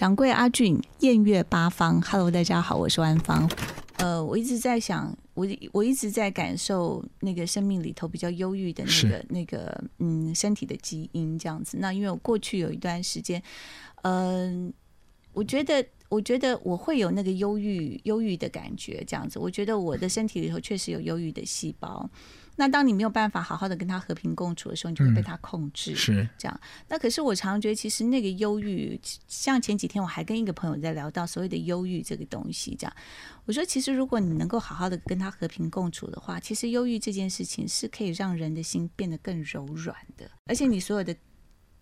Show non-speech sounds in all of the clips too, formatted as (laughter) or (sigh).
掌柜阿俊，艳月八方，Hello，大家好，我是万芳。呃，我一直在想，我我一直在感受那个生命里头比较忧郁的那个那个嗯身体的基因这样子。那因为我过去有一段时间，嗯，我觉得我觉得我会有那个忧郁忧郁的感觉这样子。我觉得我的身体里头确实有忧郁的细胞。那当你没有办法好好的跟他和平共处的时候，你就会被他控制，是这样。那可是我常常觉得，其实那个忧郁，像前几天我还跟一个朋友在聊到所谓的忧郁这个东西，这样。我说，其实如果你能够好好的跟他和平共处的话，其实忧郁这件事情是可以让人的心变得更柔软的，而且你所有的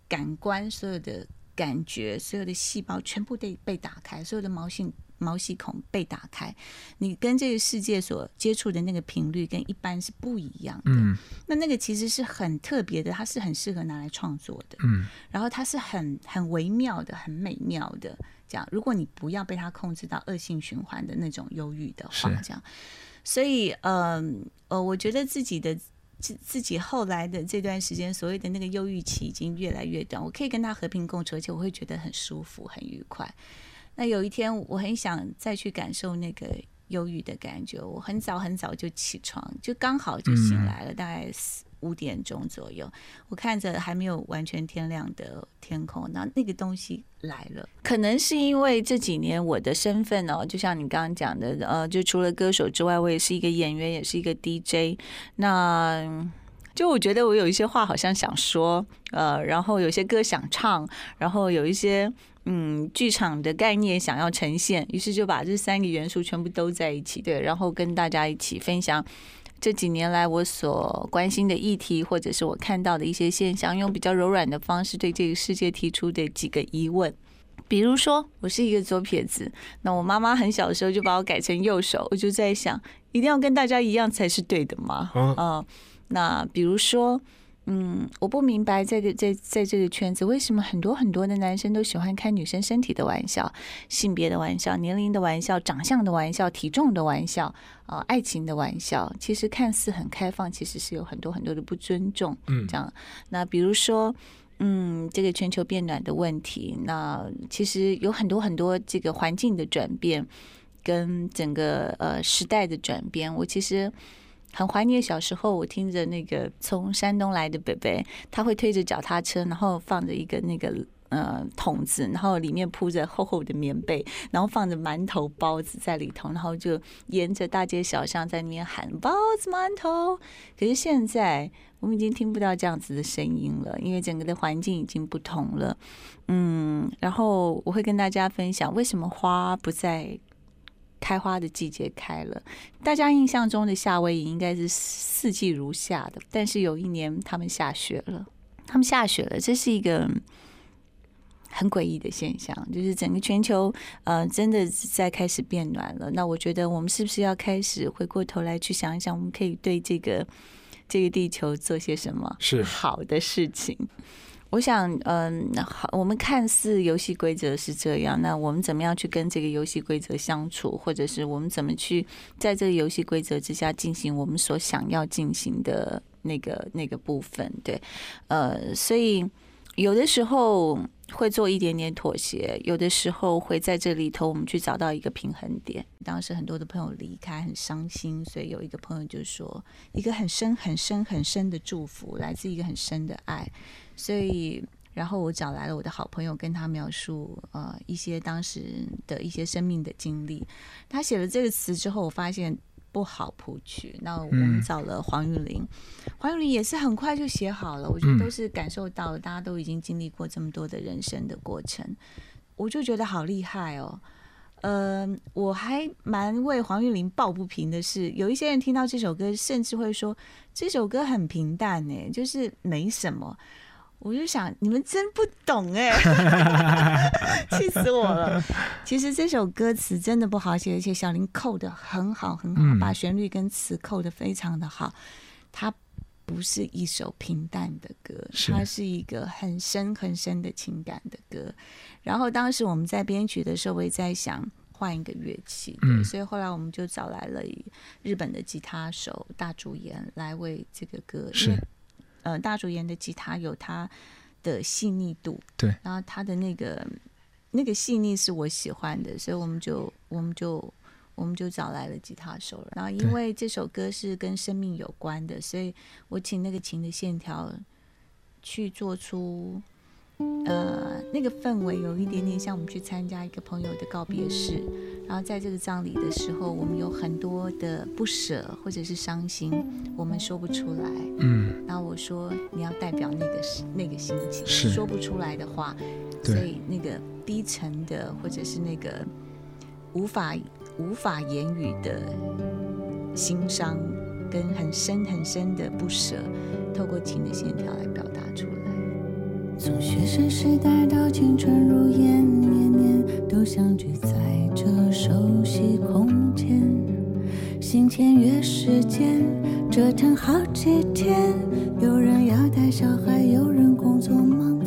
感官、所有的感觉、所有的细胞全部被被打开，所有的毛细。毛细孔被打开，你跟这个世界所接触的那个频率跟一般是不一样的。嗯，那那个其实是很特别的，它是很适合拿来创作的。嗯，然后它是很很微妙的、很美妙的。这样，如果你不要被它控制到恶性循环的那种忧郁的话，这样。所以，嗯呃，我觉得自己的自自己后来的这段时间，所谓的那个忧郁期已经越来越短，我可以跟他和平共处，而且我会觉得很舒服、很愉快。那有一天，我很想再去感受那个忧郁的感觉。我很早很早就起床，就刚好就醒来了，大概四五点钟左右。我看着还没有完全天亮的天空，那那个东西来了。可能是因为这几年我的身份哦，就像你刚刚讲的，呃，就除了歌手之外，我也是一个演员，也是一个 DJ。那就我觉得我有一些话好像想说，呃，然后有些歌想唱，然后有一些。嗯，剧场的概念想要呈现，于是就把这三个元素全部都在一起，对，然后跟大家一起分享这几年来我所关心的议题，或者是我看到的一些现象，用比较柔软的方式对这个世界提出的几个疑问。比如说，我是一个左撇子，那我妈妈很小的时候就把我改成右手，我就在想，一定要跟大家一样才是对的吗？嗯，那比如说。嗯，我不明白，在这在在这个圈子，为什么很多很多的男生都喜欢开女生身体的玩笑、性别的玩笑、年龄的玩笑、长相的玩笑、体重的玩笑啊，爱情的玩笑。其实看似很开放，其实是有很多很多的不尊重。嗯，这样。那比如说，嗯，这个全球变暖的问题，那其实有很多很多这个环境的转变，跟整个呃时代的转变，我其实。很怀念小时候，我听着那个从山东来的北北，他会推着脚踏车，然后放着一个那个呃桶子，然后里面铺着厚厚的棉被，然后放着馒头包子在里头，然后就沿着大街小巷在那边喊包子馒头。可是现在我们已经听不到这样子的声音了，因为整个的环境已经不同了。嗯，然后我会跟大家分享为什么花不在。开花的季节开了，大家印象中的夏威夷应该是四季如夏的，但是有一年他们下雪了，他们下雪了，这是一个很诡异的现象，就是整个全球呃真的在开始变暖了。那我觉得我们是不是要开始回过头来去想一想，我们可以对这个这个地球做些什么是好的事情？我想，嗯，好，我们看似游戏规则是这样，那我们怎么样去跟这个游戏规则相处，或者是我们怎么去在这个游戏规则之下进行我们所想要进行的那个那个部分？对，呃，所以有的时候会做一点点妥协，有的时候会在这里头我们去找到一个平衡点。当时很多的朋友离开，很伤心，所以有一个朋友就说，一个很深、很深、很深的祝福，来自一个很深的爱。所以，然后我找来了我的好朋友，跟他描述呃一些当时的一些生命的经历。他写了这个词之后，我发现不好谱曲。那我们找了黄玉玲，黄玉玲也是很快就写好了。我觉得都是感受到大家都已经经历过这么多的人生的过程，我就觉得好厉害哦。呃，我还蛮为黄玉玲抱不平的是，有一些人听到这首歌，甚至会说这首歌很平淡呢，就是没什么。我就想，你们真不懂哎，(laughs) 气死我了！(laughs) 其实这首歌词真的不好写，而且小林扣的很好，很好，把旋律跟词扣的非常的好。它不是一首平淡的歌，它是一个很深很深的情感的歌。然后当时我们在编曲的时候，我也在想换一个乐器，对，所以后来我们就找来了日本的吉他手大竹研来为这个歌。是。呃，大竹研的吉他有它的细腻度，对，然后它的那个那个细腻是我喜欢的，所以我们就我们就我们就找来了吉他手了。然后因为这首歌是跟生命有关的，所以我请那个琴的线条去做出。呃，那个氛围有一点点像我们去参加一个朋友的告别式，然后在这个葬礼的时候，我们有很多的不舍或者是伤心，我们说不出来。嗯，然后我说你要代表那个那个心情，说不出来的话，所以那个低沉的或者是那个无法无法言语的心伤跟很深很深的不舍，透过琴的线条来表达出来。从学生时代到青春如烟，年年都相聚在这熟悉空间。心签约时间，折腾好几天。有人要带小孩，有人工作忙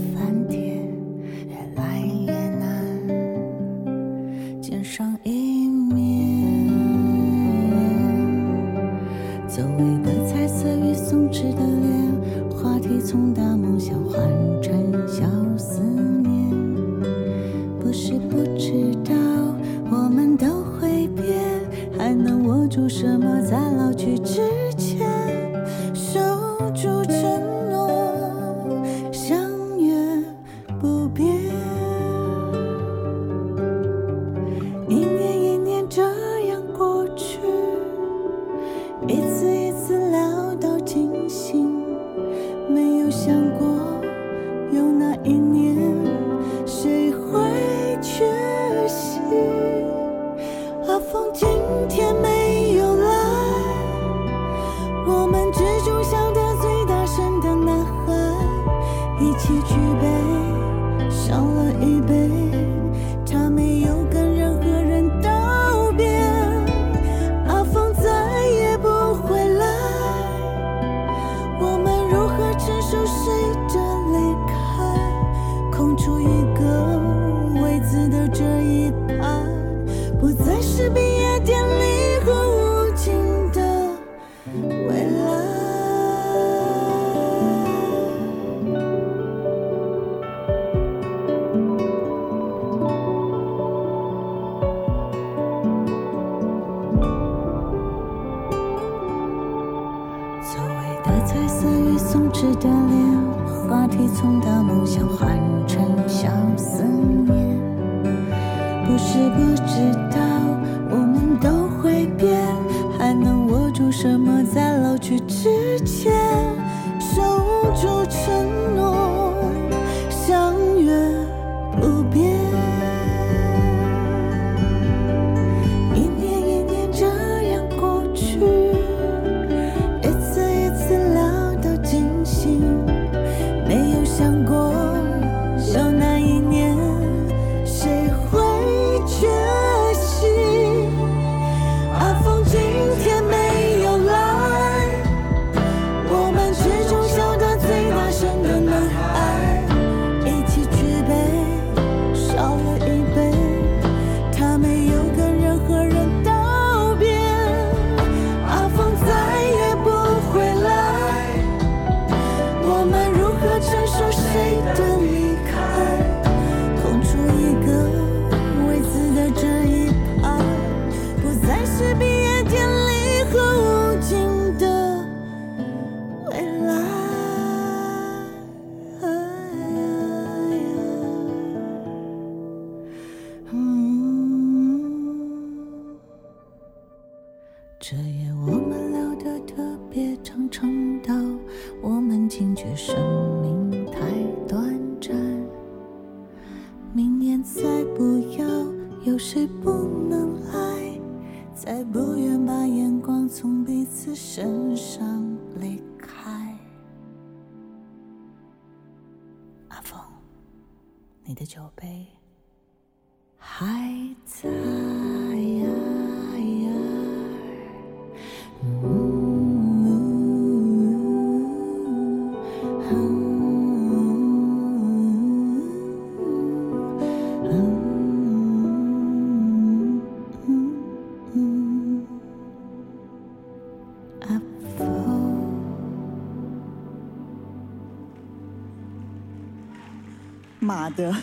的！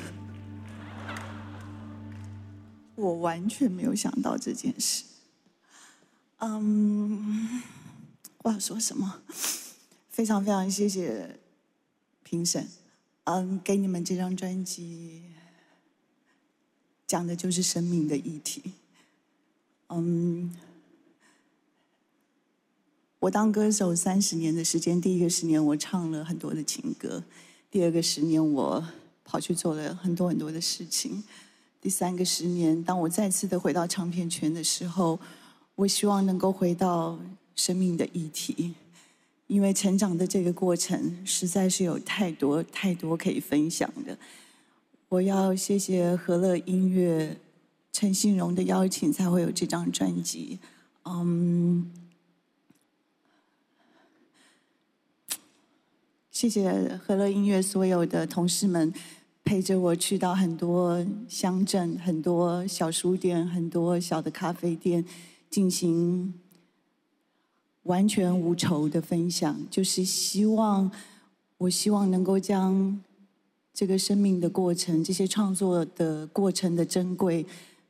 (laughs) 我完全没有想到这件事。嗯，我要说什么？非常非常谢谢评审。嗯，给你们这张专辑讲的就是生命的议题。嗯，我当歌手三十年的时间，第一个十年我唱了很多的情歌，第二个十年我跑去做了很多很多的事情。第三个十年，当我再次的回到唱片圈的时候，我希望能够回到生命的议题，因为成长的这个过程实在是有太多太多可以分享的。我要谢谢和乐音乐陈信荣的邀请，才会有这张专辑。嗯，谢谢和乐音乐所有的同事们。陪着我去到很多乡镇、很多小书店、很多小的咖啡店，进行完全无酬的分享。就是希望，我希望能够将这个生命的过程、这些创作的过程的珍贵，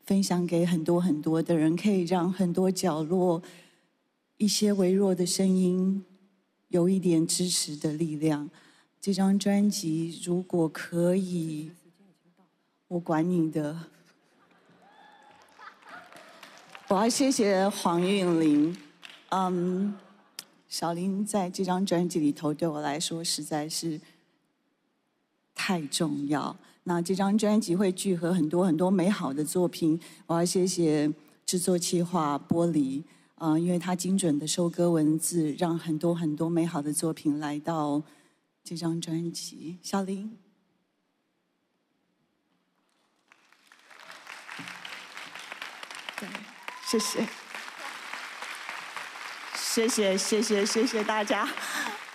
分享给很多很多的人，可以让很多角落一些微弱的声音有一点支持的力量。这张专辑如果可以，我管你的。我要谢谢黄韵玲，嗯，小林在这张专辑里头对我来说实在是太重要。那这张专辑会聚合很多很多美好的作品。我要谢谢制作企划玻璃，啊，因为他精准的收割文字，让很多很多美好的作品来到。这张专辑，小林，对，谢谢，谢谢，谢谢，谢谢大家，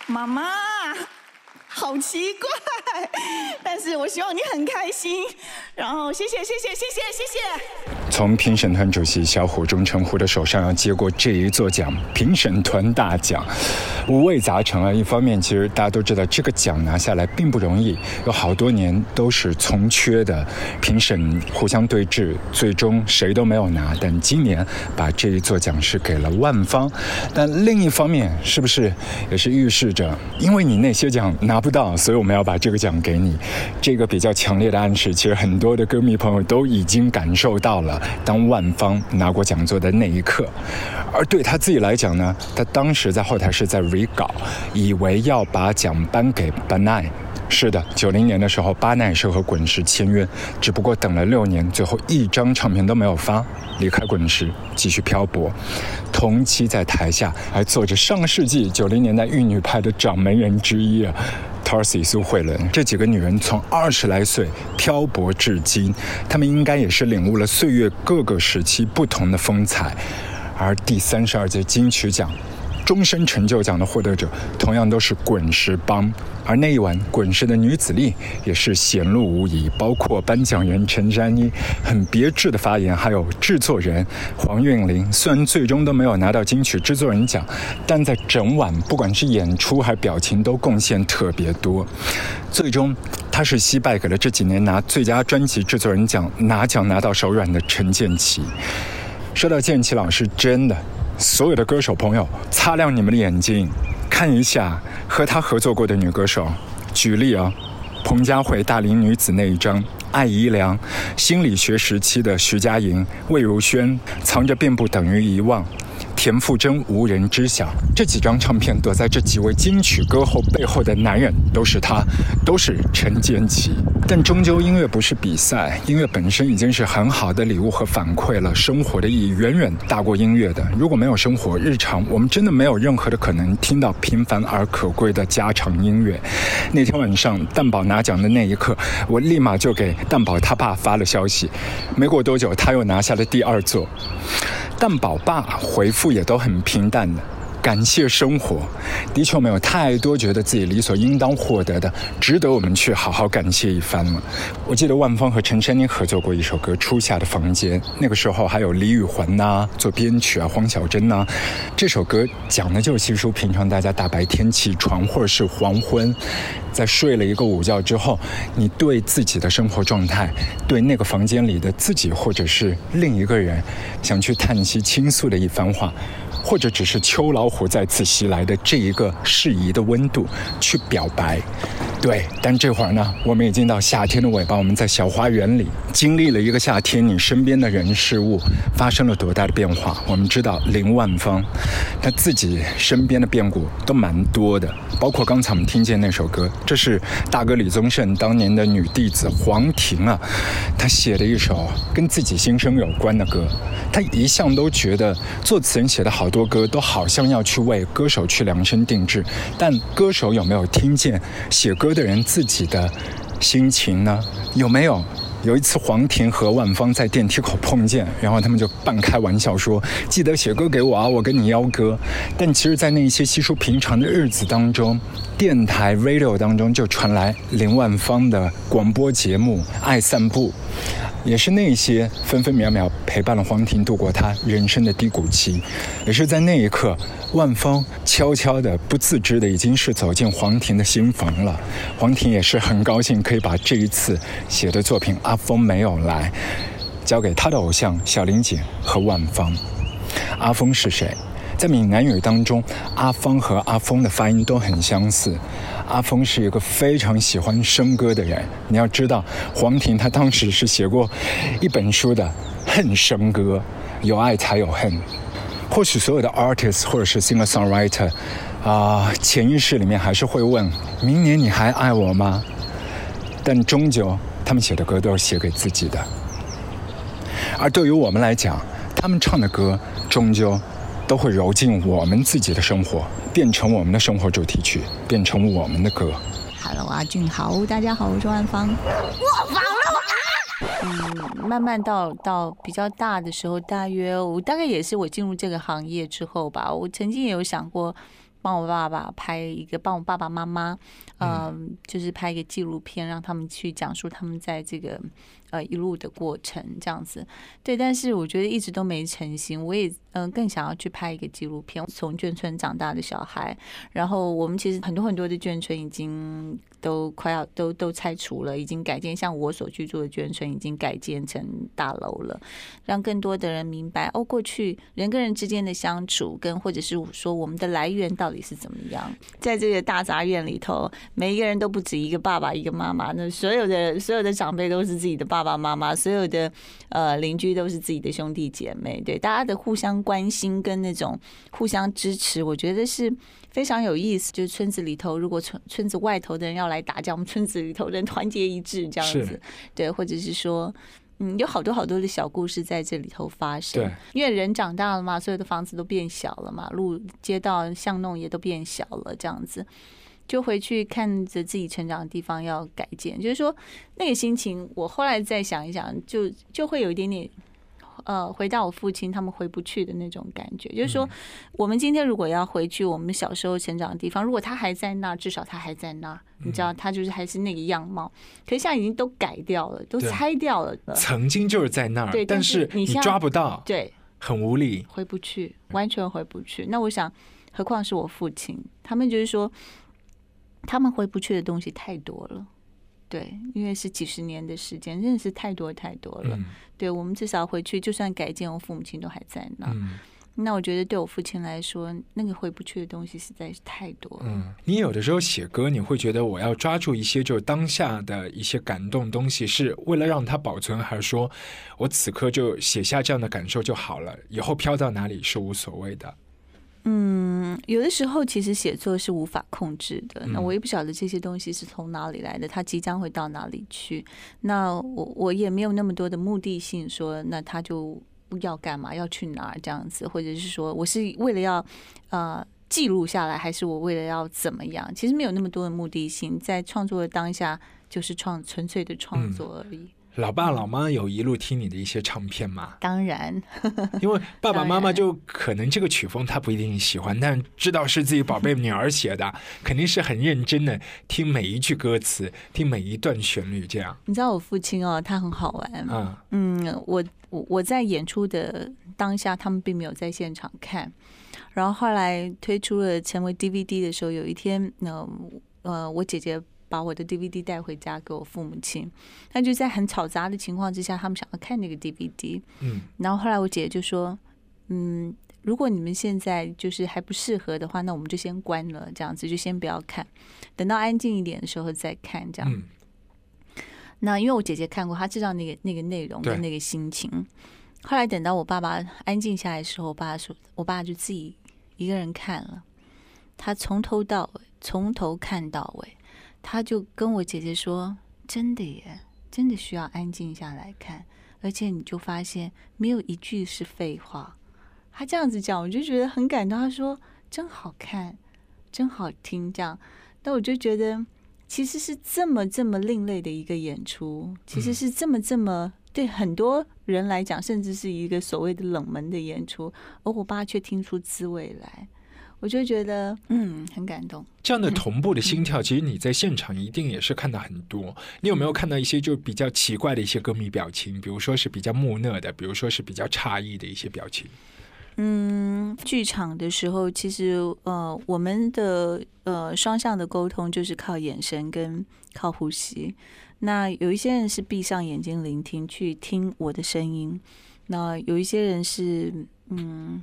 妈妈，好奇怪，但是我希望你很开心，然后谢谢，谢谢，谢谢，谢谢。从评审团主席小虎钟成虎的手上要接过这一座奖，评审团大奖，五味杂陈啊。一方面，其实大家都知道这个奖拿下来并不容易，有好多年都是从缺的，评审互相对峙，最终谁都没有拿。但今年把这一座奖是给了万方，但另一方面，是不是也是预示着，因为你那些奖拿不到，所以我们要把这个奖给你？这个比较强烈的暗示，其实很多的歌迷朋友都已经感受到了。当万方拿过讲座的那一刻，而对他自己来讲呢，他当时在后台是在 re 稿，以为要把奖颁给巴奈。是的，九零年的时候，巴奈是和滚石签约，只不过等了六年，最后一张唱片都没有发，离开滚石，继续漂泊。同期在台下还坐着上世纪九零年代玉女派的掌门人之一啊。Tarsi 苏慧伦这几个女人从二十来岁漂泊至今，她们应该也是领悟了岁月各个时期不同的风采。而第三十二届金曲奖。终身成就奖的获得者同样都是滚石帮，而那一晚滚石的女子力也是显露无遗，包括颁奖人陈珊妮很别致的发言，还有制作人黄韵玲。虽然最终都没有拿到金曲制作人奖，但在整晚不管是演出还是表情都贡献特别多。最终，他是惜败给了这几年拿最佳专辑制作人奖拿奖拿到手软的陈建奇。说到建奇老师，真的。所有的歌手朋友，擦亮你们的眼睛，看一下和他合作过的女歌手。举例啊，彭佳慧《大龄女子》那一张，艾怡良，心理学时期的徐佳莹、魏如萱，藏着并不等于遗忘。田馥甄无人知晓，这几张唱片躲在这几位金曲歌后背后的男人都是他，都是陈建奇。但终究音乐不是比赛，音乐本身已经是很好的礼物和反馈了。生活的意义远远大过音乐的。如果没有生活日常，我们真的没有任何的可能听到平凡而可贵的家常音乐。那天晚上蛋宝拿奖的那一刻，我立马就给蛋宝他爸发了消息。没过多久，他又拿下了第二座。但宝爸回复也都很平淡的，感谢生活。的确，我们有太多觉得自己理所应当获得的，值得我们去好好感谢一番了。我记得万芳和陈珊妮合作过一首歌《初夏的房间》，那个时候还有李宇环呐做编曲啊，黄小珍呐。这首歌讲的就是其实平常大家大白天起床或者是黄昏，在睡了一个午觉之后，你对自己的生活状态，对那个房间里的自己或者是另一个人，想去叹息倾诉的一番话。或者只是秋老虎再次袭来的这一个适宜的温度去表白，对。但这会儿呢，我们已经到夏天的尾巴，我们在小花园里经历了一个夏天，你身边的人事物发生了多大的变化？我们知道林万芳，他自己身边的变故都蛮多的，包括刚才我们听见那首歌，这是大哥李宗盛当年的女弟子黄婷啊，她写的一首跟自己心声有关的歌。她一向都觉得作词人写的好。多歌都好像要去为歌手去量身定制，但歌手有没有听见写歌的人自己的心情呢？有没有？有一次黄婷和万芳在电梯口碰见，然后他们就半开玩笑说：“记得写歌给我啊，我跟你邀歌。”但其实，在那些稀疏平常的日子当中，电台 radio 当中就传来林万芳的广播节目《爱散步》。也是那些分分秒秒陪伴了黄婷度过她人生的低谷期，也是在那一刻，万芳悄悄的、不自知的，已经是走进黄婷的心房了。黄婷也是很高兴，可以把这一次写的作品《阿峰没有来》交给他的偶像小玲姐和万芳。阿峰是谁？在闽南语当中，阿芳和阿峰的发音都很相似。阿峰是一个非常喜欢笙歌的人。你要知道，黄婷她当时是写过一本书的《恨笙歌》，有爱才有恨。或许所有的 artist 或者是 singer songwriter，啊，潜意识里面还是会问：明年你还爱我吗？但终究，他们写的歌都是写给自己的。而对于我们来讲，他们唱的歌终究。都会揉进我们自己的生活，变成我们的生活主题曲，变成我们的歌。Hello，阿俊好，大家好，我是万芳。我房了嗯，慢慢到到比较大的时候，大约我大概也是我进入这个行业之后吧，我曾经也有想过帮我爸爸拍一个，帮我爸爸妈妈，嗯，就是拍一个纪录片，让他们去讲述他们在这个。呃，一路的过程这样子，对，但是我觉得一直都没成型。我也嗯，更想要去拍一个纪录片，从眷村长大的小孩。然后我们其实很多很多的眷村已经都快要都都拆除了，已经改建，像我所居住的眷村已经改建成大楼了，让更多的人明白哦，过去人跟人之间的相处，跟或者是说我们的来源到底是怎么样。在这个大杂院里头，每一个人都不止一个爸爸，一个妈妈，那所有的所有的长辈都是自己的爸。爸爸妈妈，所有的呃邻居都是自己的兄弟姐妹，对大家的互相关心跟那种互相支持，我觉得是非常有意思。就是村子里头，如果村村子外头的人要来打架，我们村子里头人团结一致这样子，对，或者是说，嗯，有好多好多的小故事在这里头发生。对，因为人长大了嘛，所有的房子都变小了嘛，路街道巷弄也都变小了，这样子。就回去看着自己成长的地方要改建，就是说那个心情，我后来再想一想，就就会有一点点，呃，回到我父亲他们回不去的那种感觉。就是说，我们今天如果要回去我们小时候成长的地方，如果他还在那，至少他还在那，你知道，他就是还是那个样貌。可是现在已经都改掉了，都拆掉了。曾经就是在那儿，对，但是你抓不到，对，很无力，回不去，完全回不去。那我想，何况是我父亲，他们就是说。他们回不去的东西太多了，对，因为是几十年的时间，真的是太多太多了。对我们至少回去，就算改建，我父母亲都还在那。那我觉得对我父亲来说，那个回不去的东西实在是太多了。嗯，你有的时候写歌，你会觉得我要抓住一些就当下的一些感动东西，是为了让它保存，还是说我此刻就写下这样的感受就好了，以后飘到哪里是无所谓的。嗯，有的时候其实写作是无法控制的。那我也不晓得这些东西是从哪里来的，它即将会到哪里去。那我我也没有那么多的目的性，说那他就要干嘛，要去哪儿这样子，或者是说我是为了要呃记录下来，还是我为了要怎么样？其实没有那么多的目的性，在创作的当下就是创纯粹的创作而已。老爸老妈有一路听你的一些唱片吗？(laughs) 当然，因为爸爸妈妈就可能这个曲风他不一定喜欢，但知道是自己宝贝女儿写的，(laughs) 肯定是很认真的听每一句歌词，听每一段旋律，这样你知道我父亲哦，他很好玩。嗯，嗯，我我我在演出的当下，他们并没有在现场看。然后后来推出了成为 DVD 的时候，有一天，呃呃，我姐姐把我的 DVD 带回家给我父母亲，那就在很吵杂的情况之下，他们想要看那个 DVD。嗯。然后后来我姐姐就说：“嗯，如果你们现在就是还不适合的话，那我们就先关了，这样子就先不要看，等到安静一点的时候再看，这样。嗯。那因为我姐姐看过，她知道那个那个内容跟那个心情。后来等到我爸爸安静下来的时候，我爸说，我爸就自己一个人看了，他从头到尾，从头看到尾，他就跟我姐姐说：“真的耶，真的需要安静下来看，而且你就发现没有一句是废话。”他这样子讲，我就觉得很感动。他说：“真好看，真好听。”这样，但我就觉得。其实是这么这么另类的一个演出，其实是这么这么对很多人来讲，甚至是一个所谓的冷门的演出，而我爸却听出滋味来，我就觉得嗯很感动。这样的同步的心跳，其实你在现场一定也是看到很多。你有没有看到一些就比较奇怪的一些歌迷表情？比如说是比较木讷的，比如说是比较诧异的一些表情。嗯，剧场的时候，其实呃，我们的呃双向的沟通就是靠眼神跟靠呼吸。那有一些人是闭上眼睛聆听，去听我的声音；那有一些人是嗯，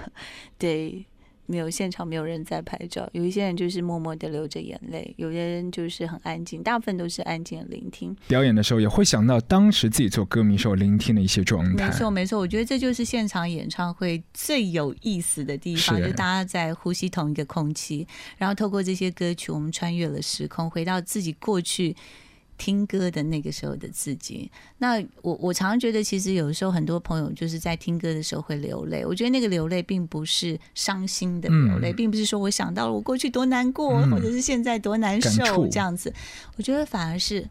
(laughs) 对，没有现场没有人在拍照；有一些人就是默默的流着眼泪；有些人就是很安静，大部分都是安静的聆听。表演的时候也会想到当时自己做歌迷时候聆听的一些状态。没错，没错，我觉得这就是现场演唱会最有意思的地方，就大家在呼吸同一个空气，然后透过这些歌曲，我们穿越了时空，回到自己过去。听歌的那个时候的自己，那我我常常觉得，其实有时候很多朋友就是在听歌的时候会流泪。我觉得那个流泪并不是伤心的流泪，嗯并不是说我想到了我过去多难过，嗯或者是现在多难受这样子。我觉得反而是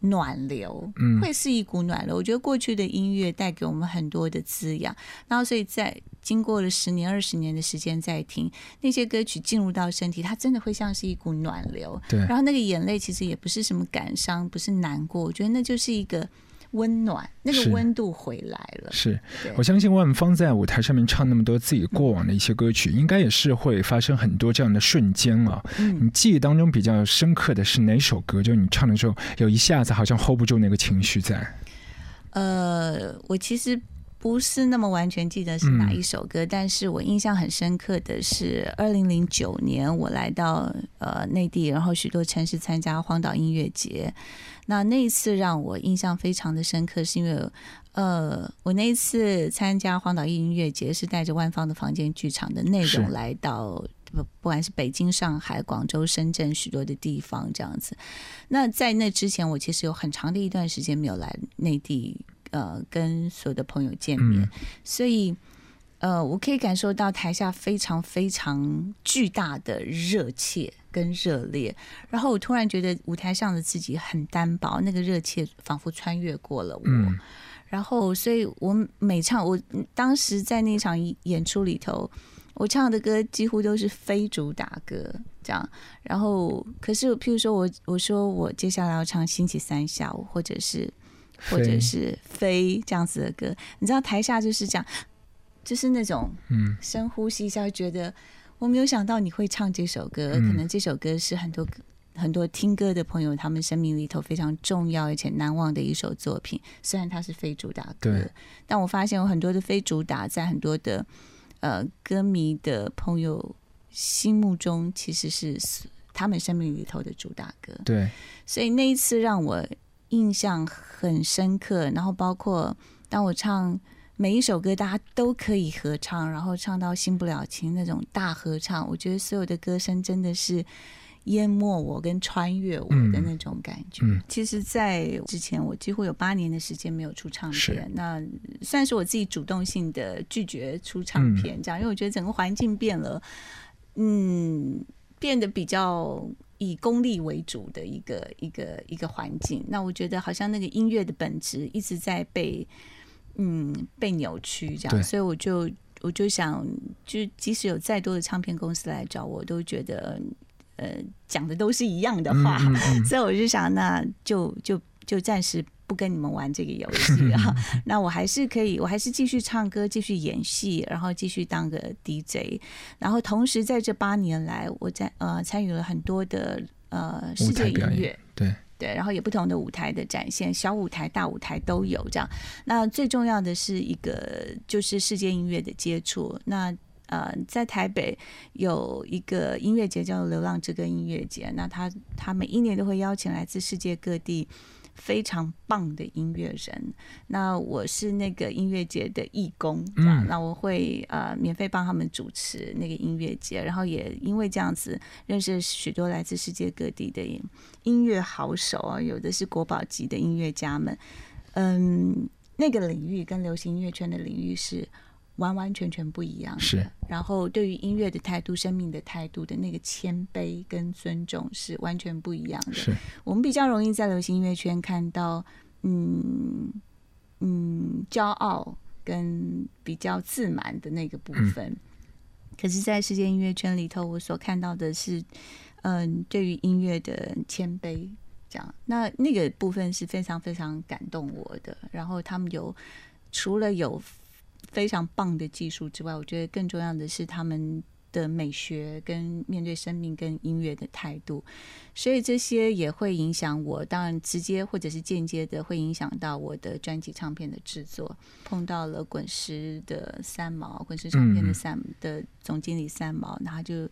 暖流，嗯会是一股暖流。我觉得过去的音乐带给我们很多的滋养，然后所以在经过了十年、二十年的时间在听那些歌曲进入到身体，它真的会像是一股暖流。对然后那个眼泪其实也不是什么感伤，不是难过，我觉得那就是一个温暖，那个温度回来了。是我相信万芳在舞台上面唱那么多自己过往的一些歌曲，应该也是会发生很多这样的瞬间啊。嗯你记忆当中比较深刻的是哪首歌？就你唱的时候，有一下子好像 hold 不住那个情绪在。呃，我其实不是那么完全记得是哪一首歌，但是我印象很深刻的是，二零零九年我来到呃内地，然后许多城市参加荒岛音乐节。那那一次让我印象非常的深刻，是因为呃，我那一次参加荒岛音乐节是带着万方的房间剧场的内容来到。不，不管是北京、上海、广州、深圳许多的地方这样子。那在那之前，我其实有很长的一段时间没有来内地，呃，跟所有的朋友见面，嗯所以。呃，我可以感受到台下非常非常巨大的热切跟热烈，然后我突然觉得舞台上的自己很单薄，那个热切仿佛穿越过了我。嗯然后，所以我每唱，我当时在那场演出里头，我唱的歌几乎都是非主打歌，这样。然后，可是譬如说我我说我接下来要唱星期三下午，或者是或者是飞这样子的歌，你知道台下就是这样，就是那种嗯深呼吸一下，觉得我没有想到你会唱这首歌，嗯可能这首歌是很多很多听歌的朋友他们生命里头非常重要而且难忘的一首作品。虽然它是非主打歌，但我发现有很多的非主打，在很多的呃歌迷的朋友心目中，其实是他们生命里头的主打歌。对，所以那一次让我印象很深刻。然后包括当我唱每一首歌，大家都可以合唱，然后唱到新不了情那种大合唱，我觉得所有的歌声真的是。淹没我跟穿越我的那种感觉。嗯其实，在之前我几乎有八年的时间没有出唱片，那算是我自己主动性的拒绝出唱嗯片，这样，因为我觉得整个环境变了。嗯，变得比较以功利为主的一个一个一个环境。那我觉得好像那个音乐的本质一直在被嗯被扭曲这样，所以我就我就想，就即使有再多的唱片公司来找我，都觉得呃讲的都是一样的话，嗯嗯。(laughs) 所以我就想，那就就就暂时不跟你们玩这个游戏啊。(laughs) 那我还是可以，我还是继续唱歌，继续演戏，然后继续当个 DJ。然后同时在这八年来，我在呃参与了很多的呃世界音乐。对，对，然后有不同的舞台的展现，小舞台、大舞台都有这样。那最重要的是一个就是世界音乐的接触。那呃，在台北有一个音乐节叫流浪之歌音乐节，那他他每一年都会邀请来自世界各地。非常棒的音乐人，那我是那个音乐节的义工，这样，嗯。那我会呃免费帮他们主持那个音乐节，然后也因为这样子认识许多来自世界各地的音乐好手啊，有的是国宝级的音乐家们，嗯，那个领域跟流行音乐圈的领域是完完全全不一样的。是，然后对于音乐的态度、生命的态度的那个谦卑跟尊重是完全不一样的。是，我们比较容易在流行音乐圈看到，嗯嗯，骄傲跟比较自满的那个部分。可是，在世界音乐圈里头，我所看到的是，嗯，对于音乐的谦卑，这样，那那个部分是非常非常感动我的。然后，他们有除了有非常棒的技术之外，我觉得更重要的是他们的美学跟面对生命跟音乐的态度。所以这些也会影响我，当然直接或者是间接的会影响到我的专辑唱片的制作。碰到了滚石的三毛，滚石唱片的三、的总经理三毛，然后就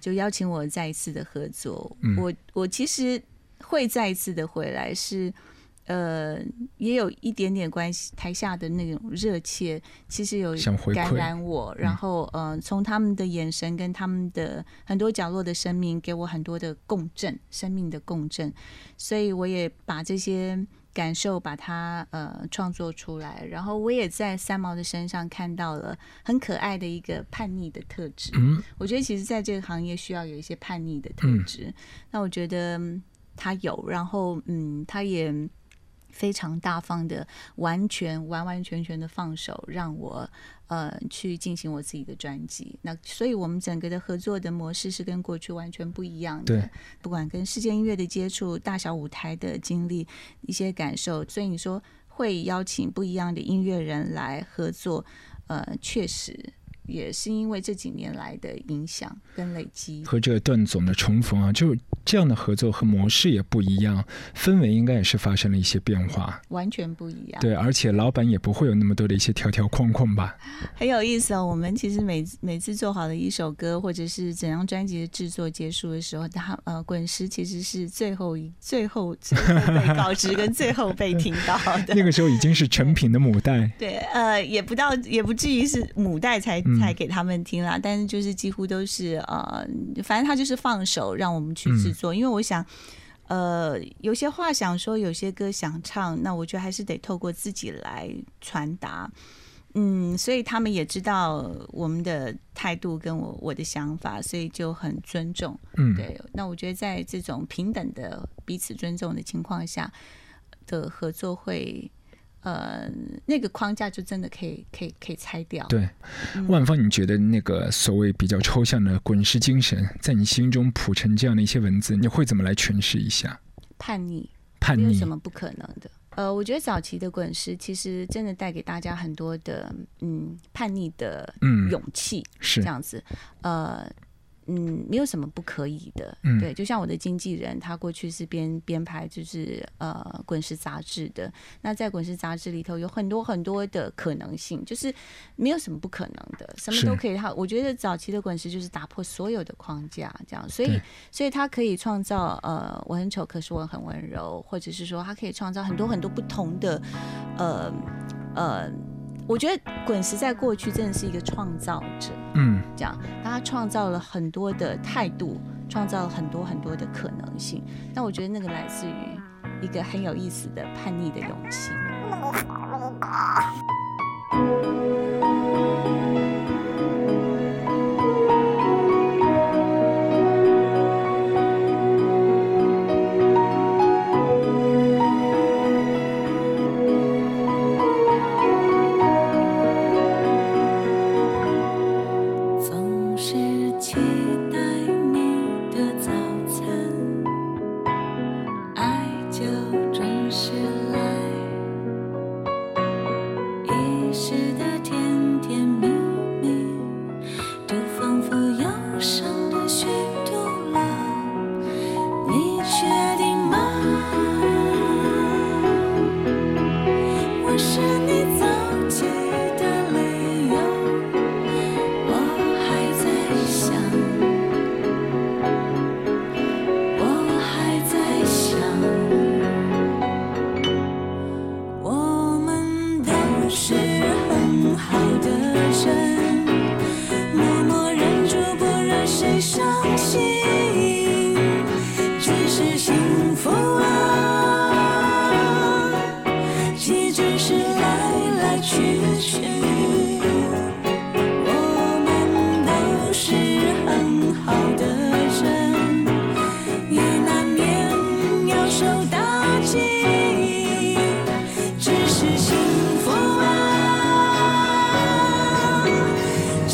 就邀请我再一次的合作。嗯我我其实会再一次的回来是。呃，也有一点点关系，台下的那种热切，其实有感染我。然后，呃，从他们的眼神跟他们的很多角落的生命，给我很多的共振，生命的共振。所以我也把这些感受把它呃创作出来。然后我也在三毛的身上看到了很可爱的一个叛逆的特质。嗯我觉得其实在这个行业需要有一些叛逆的特质。那我觉得嗯他有，然后嗯，他也非常大方的，完全完完全全的放手，让我呃去进行我自己的专辑。那所以我们整个的合作的模式是跟过去完全不一样的。对，不管跟世界音乐的接触、大小舞台的经历、一些感受，所以你说会邀请不一样的音乐人来合作，呃，确实也是因为这几年来的影响跟累积。和这个段总的重逢啊，就这样的合作和模式也不一样，氛围应该也是发生了一些变化。完全不一样，对，而且老板也不会有那么多的一些条条框框吧？(laughs) 很有意思哦。我们其实每每次做好的一首歌，或者是整张专辑的制作结束的时候，他呃滚石其实是最后一最后最后被告知跟最后被听到的。(laughs) 那个时候已经是成品的母带。对，呃，也不到，也不至于是母带才嗯才给他们听啦，但是就是几乎都是呃，反正他就是放手让我们去制作，因为我想。呃，有些话想说，有些歌想唱，那我觉得还是得透过自己来传达。嗯，所以他们也知道我们的态度跟我我的想法，所以就很尊重。嗯，对，那我觉得在这种平等的彼此尊重的情况下的合作会，呃，那个框架就真的可以可以可以拆掉。对，嗯万芳，你觉得那个所谓比较抽象的滚石精神，在你心中谱成这样的一些文字，你会怎么来诠释一下？叛逆叛逆没有什，么不可能的。呃，我觉得早期的滚石其实真的带给大家很多的嗯叛逆的嗯，勇气，是这样子，呃。嗯，没有什么不可以的，嗯。对，就像我的经纪人，他过去是编编排就是呃滚石杂志的，那在滚石杂志里头有很多很多的可能性，就是没有什么不可能的，什么都可以。他我觉得早期的滚石就是打破所有的框架，这样，所以所以他可以创造呃我很丑，可是我很温柔，或者是说他可以创造很多很多不同的呃呃，我觉得滚石在过去真的是一个创造者，嗯，这样，那他创造了很多的态度，创造了很多很多的可能性。那我觉得那个来自于一个很有意思的叛逆的勇气。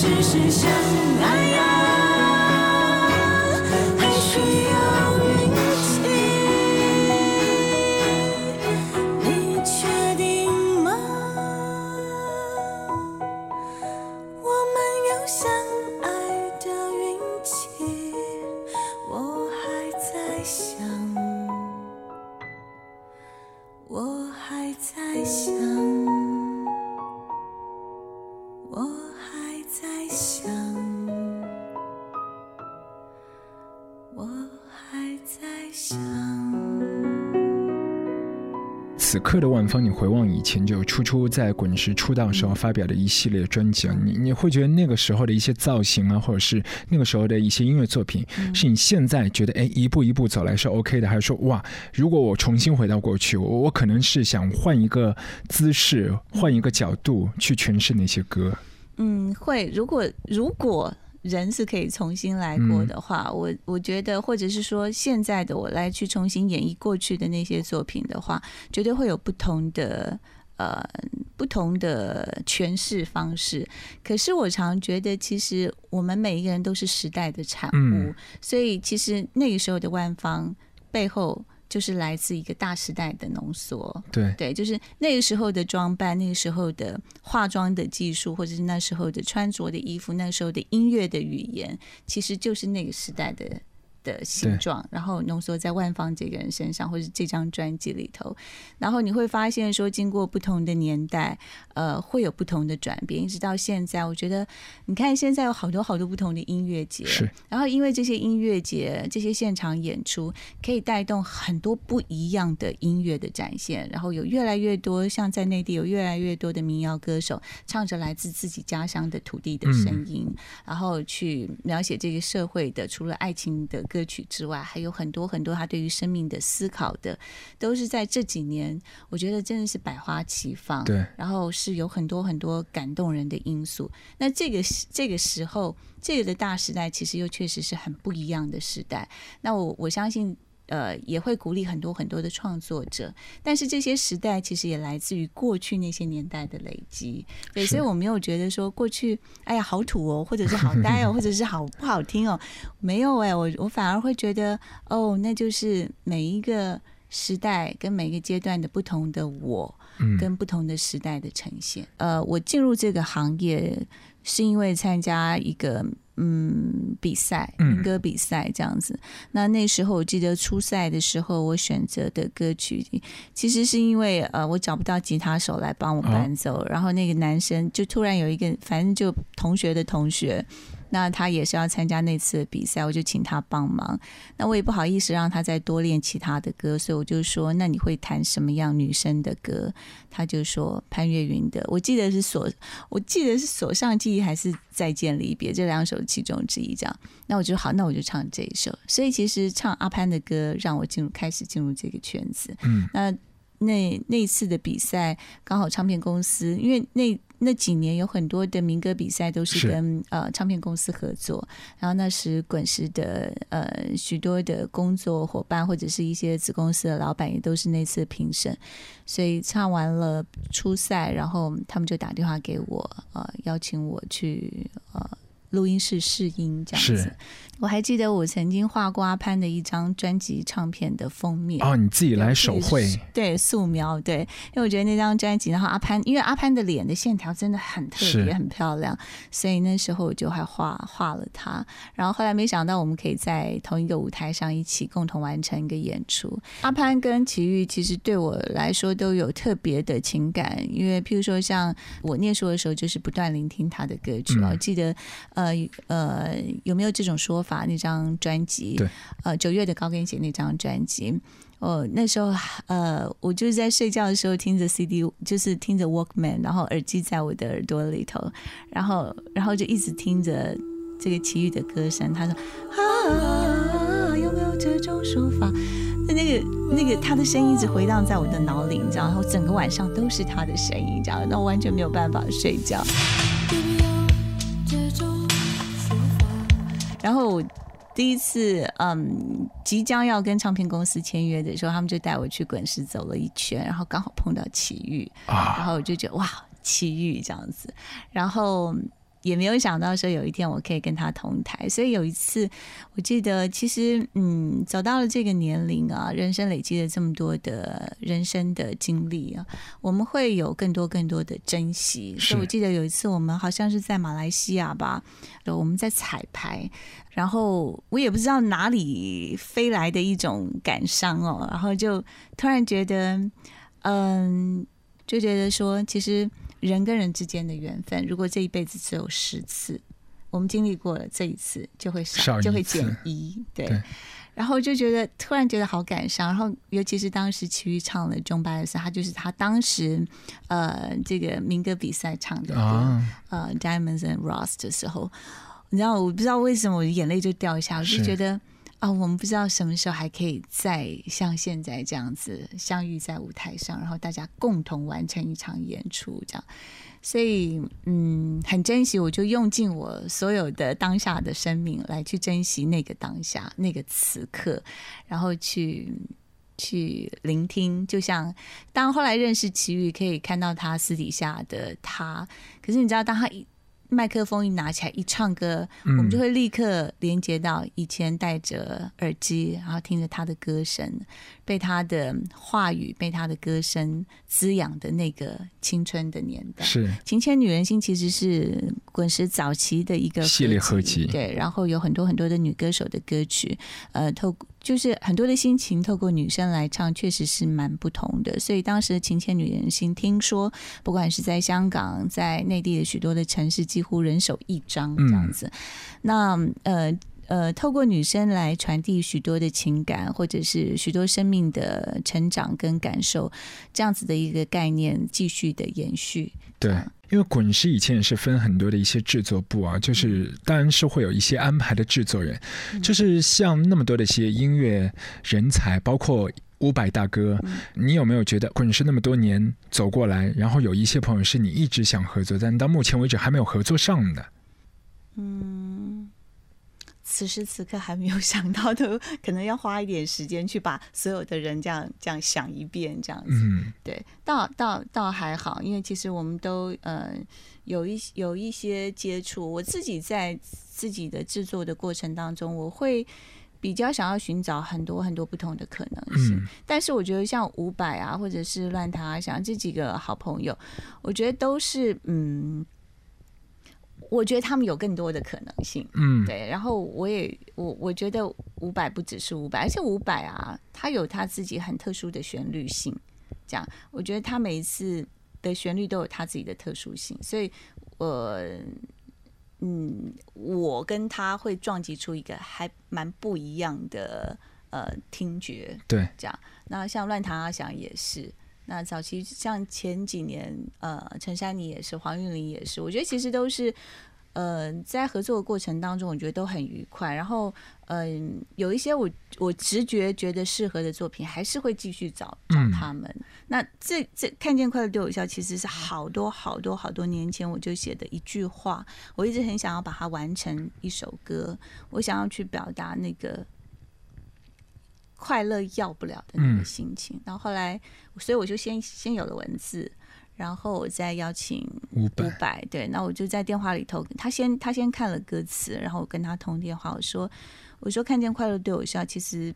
只是相爱呀、此刻的万芳，你回望以前就初初在滚石出道时候发表的一系列专辑啊，你你会觉得那个时候的一些造型啊，或者是那个时候的一些音乐作品，是你现在觉得哎一步一步走来是 OK 的，还是说哇，如果我重新回到过去，我我可能是想换一个姿势，换一个角度去诠释那些歌？嗯，会。如果如果人是可以重新来过的话，我我觉得，或者是说现在的我来去重新演绎过去的那些作品的话，绝对会有不同的。呃，不同的诠释方式，可是我常觉得，其实我们每一个人都是时代的产物，嗯所以其实那个时候的万方背后就是来自一个大时代的浓缩。对，对，就是那个时候的装扮，那个时候的化妆的技术，或者是那时候的穿着的衣服，那时候的音乐的语言，其实就是那个时代的的形状，然后浓缩在万芳这个人身上，或者是这张专辑里头。然后你会发现说，经过不同的年代，呃，会有不同的转变，一直到现在，我觉得你看现在有好多好多不同的音乐节，是。然后因为这些音乐节、这些现场演出，可以带动很多不一样的音乐的展现，然后有越来越多像在内地有越来越多的民谣歌手唱着来自自己家乡的土地的声音，然后去描写这个社会的，除了爱情的歌曲之外，还有很多很多他对于生命的思考的，都是在这几年，我觉得真的是百花齐放。对然后是有很多很多感动人的因素。那这个时这个时候，这个的大时代，其实又确实是很不一样的时代。那我我相信。呃，也会鼓励很多很多的创作者，但是这些时代其实也来自于过去那些年代的累积，对，所以我没有觉得说过去，哎呀好土哦，或者是好呆哦，或者是好不好听哦，没有哎，我我反而会觉得，哦，那就是每一个时代跟每一个阶段的不同的我，嗯。跟不同的时代的呈现。呃，我进入这个行业是因为参加一个嗯比赛，嗯民歌比赛这样子。那那时候我记得初赛的时候，我选择的歌曲其实是因为呃我找不到吉他手来帮我伴奏，然后那个男生就突然有一个反正就同学的同学。那他也是要参加那次的比赛，我就请他帮忙。那我也不好意思让他再多练其他的歌，所以我就说：“那你会弹什么样女生的歌？”他就说潘越云的，我记得是所，我记得是所上记忆还是再见离别这两首其中之一。这样，那我就好，那我就唱这一首。所以其实唱阿潘的歌，让我进入开始进入这个圈子。嗯，那那那次的比赛，刚好唱片公司，因为那那几年有很多的民歌比赛都是是。跟呃唱片公司合作，然后那时滚石的呃许多的工作伙伴或者是一些子公司的老板也都是那次评审，所以唱完了初赛，然后他们就打电话给我，呃邀请我去呃录音室试音这样子。我还记得我曾经画过阿潘的一张专辑唱片的封面哦，你自己来手绘，对素描，对，因为我觉得那张专辑，然后阿潘，因为阿潘的脸的线条真的很特是别，很漂亮，所以那时候我就还画画了他。然后后来没想到我们可以在同一个舞台上一起共同完成一个演出。阿潘跟齐豫其实对我来说都有特别的情感，因为譬如说像我念书的时候，就是不断聆听他的歌曲。嗯我记得呃呃呃有没有这种说法？那张专辑，对，呃九月的高跟鞋那张专辑。哦，那时候呃，我就是在睡觉的时候听着 CD，就是听着 Walkman，然后耳机在我的耳朵里头，然后然后就一直听着这个奇遇的歌声。他说啊，有没有这种说法？那那个那个他的声音一直回荡在我的脑里，你知道，然后整个晚上都是他的声音，你知道，那我完全没有办法睡觉。然后我第一次嗯即将要跟唱片公司签约的时候，他们就带我去滚石走了一圈，然后刚好碰到奇遇，然啊，后我就觉得哇，奇遇这样子，然后也没有想到说有一天我可以跟他同台，所以有一次我记得，其实嗯，走到了这个年龄啊，人生累积了这么多的人生的经历啊，我们会有更多更多的珍惜。所以我记得有一次我们好像是在马来西亚吧，呃我们在彩排。然后我也不知道哪里飞来的一种感伤哦，然后就突然觉得，嗯，就觉得说，其实人跟人之间的缘分，如果这一辈子只有十次，我们经历过了这一次，就会少少，就会减一，(laughs) 对。对。然后就觉得突然觉得好感伤，然后尤其是当时齐豫唱了《中巴的时候，他就是他当时呃这个民歌比赛唱的歌，啊，呃 Diamonds and Rust 的时候，你知道我不知道为什么我的眼泪就掉下，我就觉得啊，我们不知道什么时候还可以再像现在这样子相遇在舞台上，然后大家共同完成一场演出，这样。所以，嗯，很珍惜，我就用尽我所有的当下的生命来去珍惜那个当下、那个此刻，然后去去聆听。就像当后来认识齐豫，可以看到他私底下的他。可是你知道，当他一麦克风一拿起来一唱歌，嗯。我们就会立刻连接到以前戴着耳机，然后听着他的歌声，被他的话语、被他的歌声滋养的那个青春的年代。是《情牵女人心》其实是滚石早期的一个系列合集。对，然后有很多很多的女歌手的歌曲，呃，透就是很多的心情透过女生来唱，确实是蛮不同的。所以当时的《情牵女人心》，听说不管是在香港、在内地的许多的城市，几乎人手一张这样子。那呃。呃，透过女生来传递许多的情感，或者是许多生命的成长跟感受，这样子的一个概念继续的延续。对，因为滚石以前也是分很多的一些制作部啊，就是当然是会有一些安排的制作人，就是像那么多的一些音乐人才，包括。伍佰大哥，你有没有觉得滚石那么多年走过来，然后有一些朋友是你一直想合作，但到目前为止还没有合作上的？此时此刻还没有 (laughs) 想到的，可能要花一点时间去把所有的人这样这样想一遍，这样子。嗯，对，倒倒倒还好，因为其实我们都呃有一有一些接触。我自己在自己的制作的过程当中，我会比较想要寻找很多很多不同的可能性。嗯但是我觉得像伍佰啊，或者是乱塔阿翔这几个好朋友，我觉得都是嗯。我觉得他们有更多的可能性，嗯，对，然后我也我我觉得五百不只是五百，而且五百啊，他有他自己很特殊的旋律性，这样，我觉得他每一次的旋律都有他自己的特殊性，所以我嗯，我跟他会撞击出一个还蛮不一样的呃听觉，对，这样。那像乱弹阿翔也是，那早期像前几年呃陈珊妮也是，黄韵玲也是，我觉得其实都是。呃，在合作的过程当中，我觉得都很愉快。然后，嗯、有一些我我直觉觉得适合的作品，还是会继续找找嗯他们。那这这看见快乐对我笑，其实是好多好多好多年前我就写的一句话，我一直很想要把它完成一首歌，我想要去表达那个快乐要不了的那个嗯。心情。然后后来，所以我就先先有了文字，然后我再邀请五百，对，那我就在电话里头，他先他先看了歌词，然后我跟他通电话，我说我说看见快乐对我笑，其实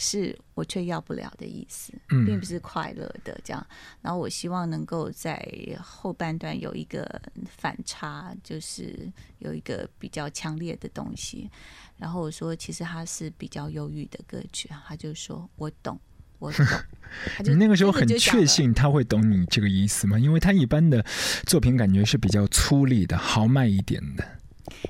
是我却要不了的意思，嗯并不是快乐的这样。然后我希望能够在后半段有一个反差，就是有一个比较强烈的东西。然后我说，其实他是比较忧郁的歌曲，他就说我懂，我懂。(laughs) 你那个时候很确信他会懂你这个意思吗？因为他一般的作品感觉是比较粗粝的、豪迈一点的。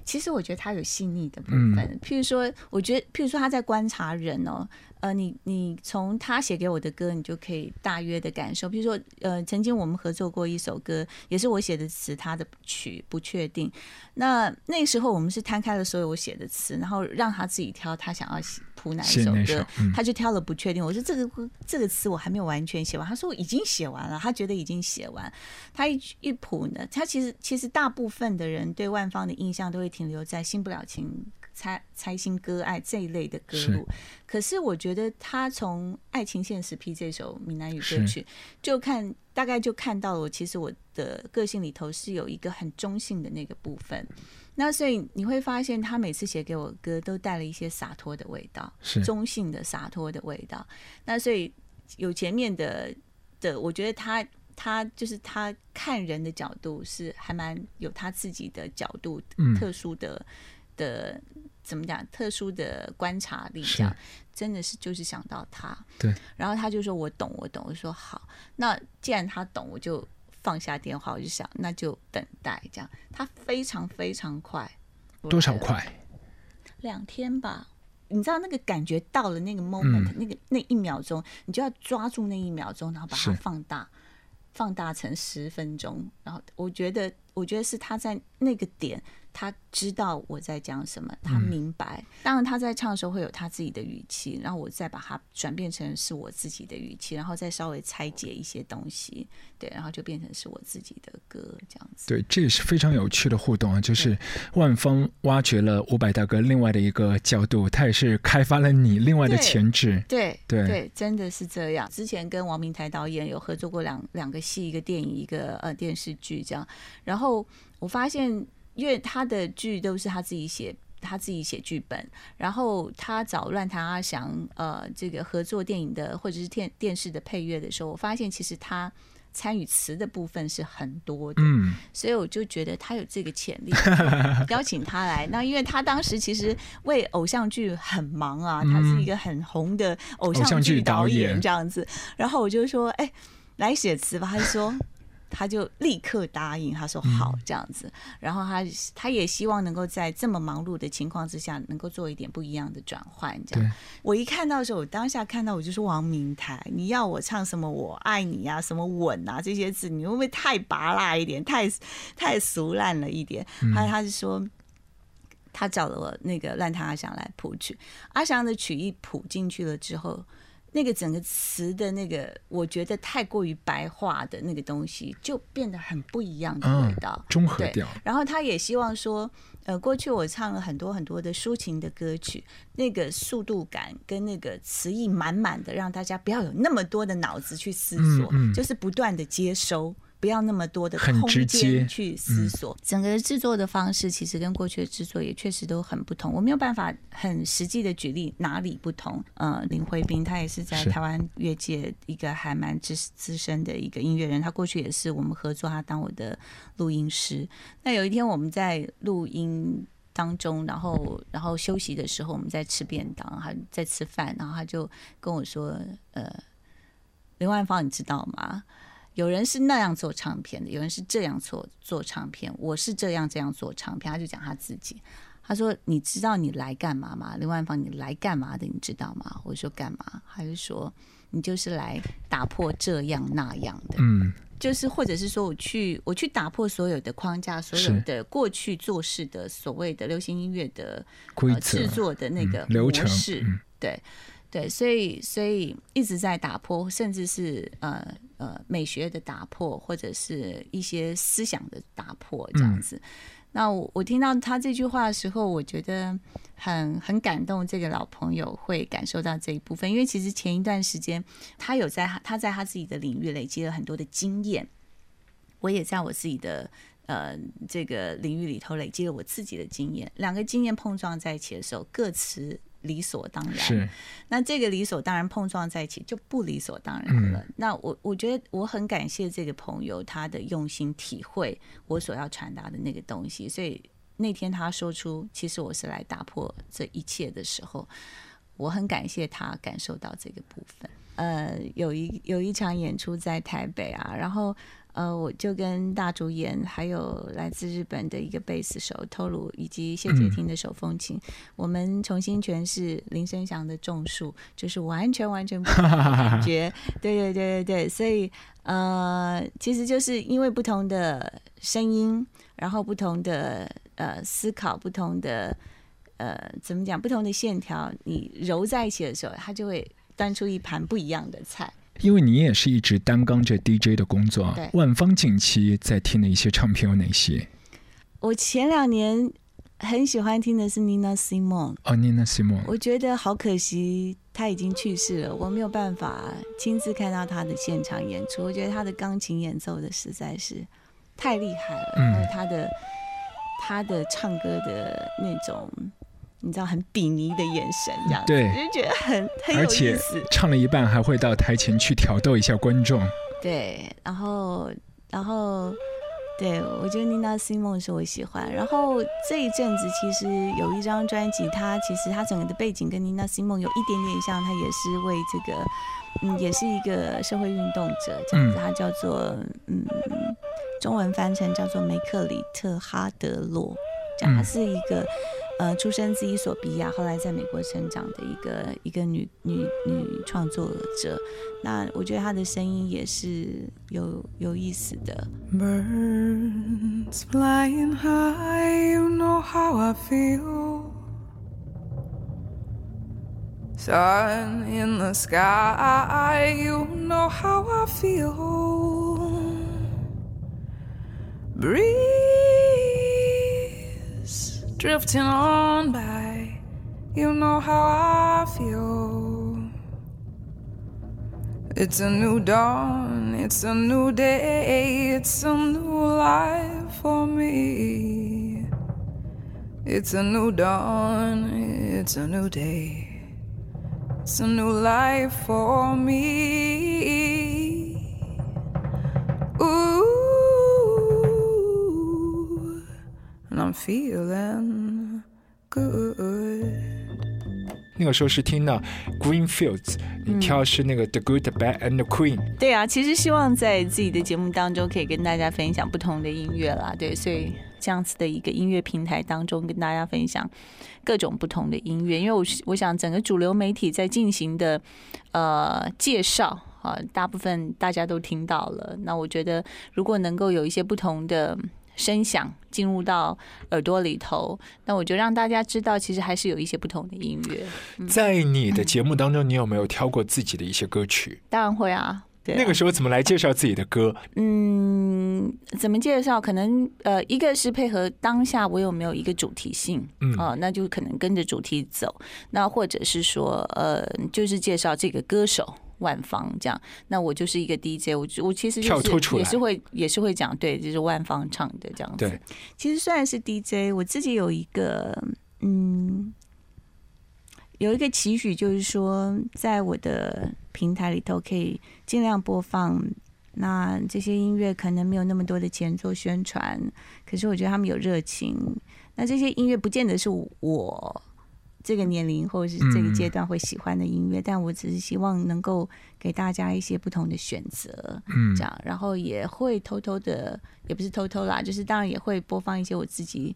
其实我觉得他有细腻的部嗯分，譬如说，我觉得，譬如说他在观察人哦，呃，你你从他写给我的歌，你就可以大约的感受。譬如说，呃，曾经我们合作过一首歌，也是我写的词，他的曲不确定。那那时候我们是摊开了所有我写的词，然后让他自己挑他想要写谱哪一首歌他就挑了不确定。我说这个这个词我还没有完全写完，他说我已经写完了，他觉得已经写完。他一一谱呢，他其实其实大部分的人对万芳的印象都会停留在《新不了情》。猜猜心割爱这一类的歌路，可是我觉得他从《爱情现实 P》这首闽南语歌曲，就看大概就看到了我其实我的个性里头是有一个很中性的那个部分。那所以你会发现，他每次写给我的歌都带了一些洒脱的味道，是中性的洒脱的味道。那所以有前面的的，我觉得他他就是他看人的角度是还蛮有他自己的角度，嗯特殊的的怎么讲，特殊的观察力，是这样真的是就是想到他。对，然后他就说我懂，我懂。我说好，那既然他懂，我就放下电话，我就想那就等待这样。他非常非常快，多少快？两天吧。你知道那个感觉到了那个 moment，、嗯那个那一秒钟，你就要抓住那一秒钟，然后把它放大，放大成十分钟。然后我觉得，我觉得是他在那个点，他知道我在讲什么，他明白。当然他在唱的时候会有他自己的语气，然后我再把它转变成是我自己的语气，然后再稍微拆解一些东西，对，然后就变成是我自己的歌这样子。对，这也是非常有趣的互动啊！就是万峰挖掘了伍佰大哥另外的一个角度，他也是开发了你另外的潜质。对对对真的是这样。之前跟王明台导演有合作过两两个戏，一个电影，一个呃电视剧这样。然后我发现，因为他的剧都是他自己写。他自己写剧本，然后他找乱弹阿翔呃这个合作电影的或者是电电视的配乐的时候，我发现其实他参与词的部分是很多的，嗯，所以我就觉得他有这个潜力，邀请他来。那因为他当时其实为偶像剧很忙啊，他是一个很红的偶偶像像剧剧导演这样子。然后我就说，哎、来写词吧。他就说。他就立刻答应，他说好这样子，然后他他也希望能够在这么忙碌的情况之下，能够做一点不一样的转换。这样对，我一看到的时候，我当下看到我就是王明台，你要我唱什么我爱你啊，什么吻啊这些字，你会不会太拔辣一点，太太俗烂了一点？他他是说。他找了我那个烂摊阿翔来谱曲，阿翔的曲一谱进去了之后，那个整个词的那个，我觉得太过于白话的那个东西，就变得很不一样的味道。对中和掉。然后他也希望说，呃，过去我唱了很多很多的抒情的歌曲，那个速度感跟那个词意满满的，让大家不要有那么多的脑子去思索，嗯嗯就是不断的接收。不要那么多的空间去思索，整个制作的方式其实跟过去的制作也确实都很不同。我没有办法很实际的举例哪里不同。呃，林慧斌他也是在台湾乐界一个还蛮资资深的一个音乐人，他过去也是我们合作，他当我的录音师。那有一天我们在录音当中，然后然后休息的时候，我们在吃便当，还在吃饭，然后他就跟我说：“呃，林万芳，你知道吗？有人是那样做唱片的，有人是这样做做唱片，我是这样这样做唱片。”他就讲他自己。他说：“你知道你来干嘛吗？林万芳，你来干嘛的？你知道吗？”我说：“干嘛？”他就说：“你就是来打破这样那样的。”嗯，就是或者是说我去我去打破所有的框架，所有的过去做事的所谓的流行音乐的呃制作的那个模式，嗯对对，所以所以一直在打破，甚至是呃呃美学的打破，或者是一些思想的打破这样子。那我我听到他这句话的时候，我觉得很很感动。这个老朋友会感受到这一部分，因为其实前一段时间他有在他他在他自己的领域累积了很多的经验。我也在我自己的呃这个领域里头累积了我自己的经验，两个经验碰撞在一起的时候，各持理所当然。是那这个理所当然碰撞在一起就不理所当然了。嗯那我我觉得我很感谢这个朋友他的用心体会我所要传达的那个东西，所以那天他说出其实我是来打破这一切的时候，我很感谢他感受到这个部分。呃，有一有一场演出在台北啊，然后呃，我就跟大主演还有来自日本的一个贝斯手透露，以及谢杰听的手风琴，我们重新诠释林声祥的《种树》，就是完全完全不同的感 (laughs) 觉。对对对对对，所以呃，其实就是因为不同的声音，然后不同的呃思考，不同的呃怎么讲，不同的线条，你揉在一起的时候，它就会端出一盘不一样的菜。因为你也是一直担纲着 DJ 的工作对，万芳近期在听的一些唱片有哪些？我前两年很喜欢听的是 Nina Simone，哦，Nina Simone，我觉得好可惜，她已经去世了，我没有办法亲自看到她的现场演出。我觉得她的钢琴演奏的实在是太厉害了，嗯还有她的她的唱歌的那种，你知道很鄙夷的眼神，这样子对我就觉得很很有而且意思。唱了一半还会到台前去挑逗一下观众。对，然后然后对我觉得 Nina Simone 是我喜欢。然后这一阵子其实有一张专辑，它其实它整个的背景跟 Nina Simone 有一点点像，它也是为这个嗯，也是一个社会运动者这样子，嗯它叫做嗯，中文翻成叫做梅克里特哈德洛，这样，嗯她是一个。呃，出生自伊索比亚，后来在美国成长的一个一个女女女创作者，那我觉得她的声音也是有有意思的。Birds flying high, you know how I feel. Sun in the sky, you know how I feel. Breeze drifting on by, you know how I feel. It's a new dawn, it's a new day, it's a new life for me. It's a new dawn, it's a new day, it's a new life for me. Ooh, I'm feeling good. 那个时候是听到 Greenfields，你嗯挑是那个 The Good, the Bad and the Queen。对啊，其实希望在自己的节目当中可以跟大家分享不同的音乐啦。对，所以这样子的一个音乐平台当中，跟大家分享各种不同的音乐。因为我我想整个主流媒体在进行的呃介绍啊，大部分大家都听到了。那我觉得如果能够有一些不同的。声响进入到耳朵里头，那我就让大家知道，其实还是有一些不同的音乐。在你的节目当中，你有没有挑过自己的一些歌曲？当然会啊，对啊那个时候怎么来介绍自己的歌？嗯，怎么介绍？可能呃，一个是配合当下我有没有一个主题性，嗯哦，那就可能跟着主题走。那或者是说，呃，就是介绍这个歌手万方这样。那我就是一个 DJ，我我其实就是也是会也是会讲，对，就是万方唱的这样子。对，其实虽然是 DJ，我自己有一个嗯，有一个期许，就是说，在我的平台里头可以尽量播放。那这些音乐可能没有那么多的钱做宣传，可是我觉得他们有热情。那这些音乐不见得是我这个年龄或者是这个阶段会喜欢的音乐，但我只是希望能够给大家一些不同的选择。嗯。这样，然后也会偷偷的，也不是偷偷啦，就是当然也会播放一些我自己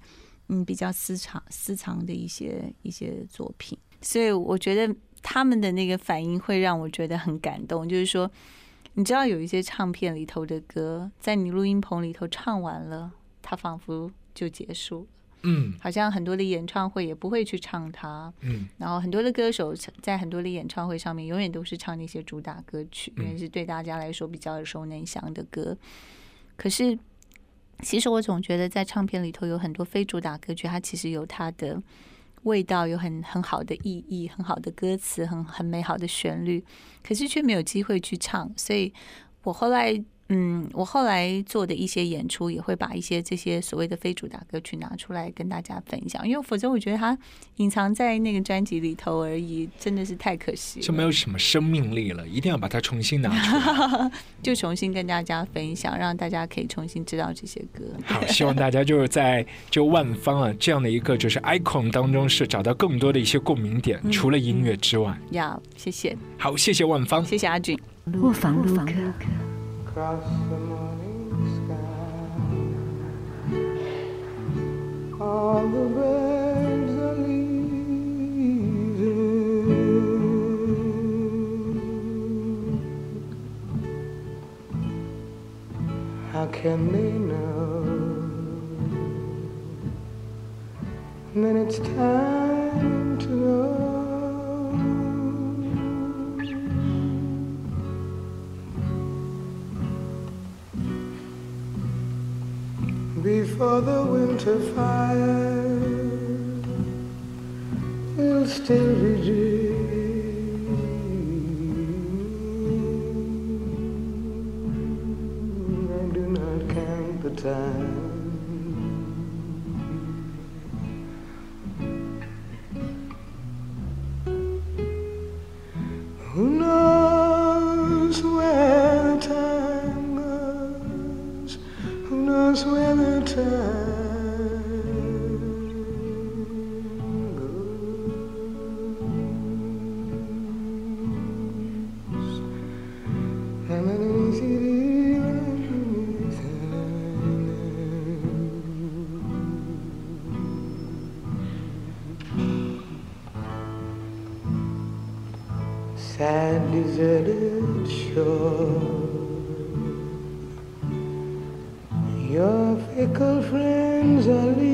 嗯比较私藏私藏的一些一些作品，所以我觉得他们的那个反应会让我觉得很感动，就是说，你知道有一些唱片里头的歌，在你录音棚里头唱完了，它仿佛就结束了，嗯好像很多的演唱会也不会去唱它，嗯然后很多的歌手在很多的演唱会上面，永远都是唱那些主打歌曲，因嗯为是对大家来说比较耳熟能详的歌。可是，其实我总觉得在唱片里头有很多非主打歌曲，它其实有它的味道，有很很好的意义，很好的歌词，很很美好的旋律，可是却没有机会去唱。所以我后来嗯，我后来做的一些演出，也会把一些这些所谓的非主打歌曲拿出来跟大家分享，因为否则我觉得它隐藏在那个专辑里头而已，真的是太可惜了。就没有什么生命力了，一定要把它重新拿出来。(laughs) 就重新跟大家分享，让大家可以重新知道这些歌。好，希望大家就是在就万方啊这样的一个就是 icon 当中，是找到更多的一些共鸣点，嗯除了音乐之外。要谢谢，好，谢谢万方。谢谢阿俊。卧房录客。Across the morning sky. All the birds are leaving. How can they know that it's time before the winter fire will still be dreaming. I do not count the time. Sad deserted shore your fickle friends are leaving.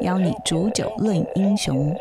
邀你煮酒论英雄。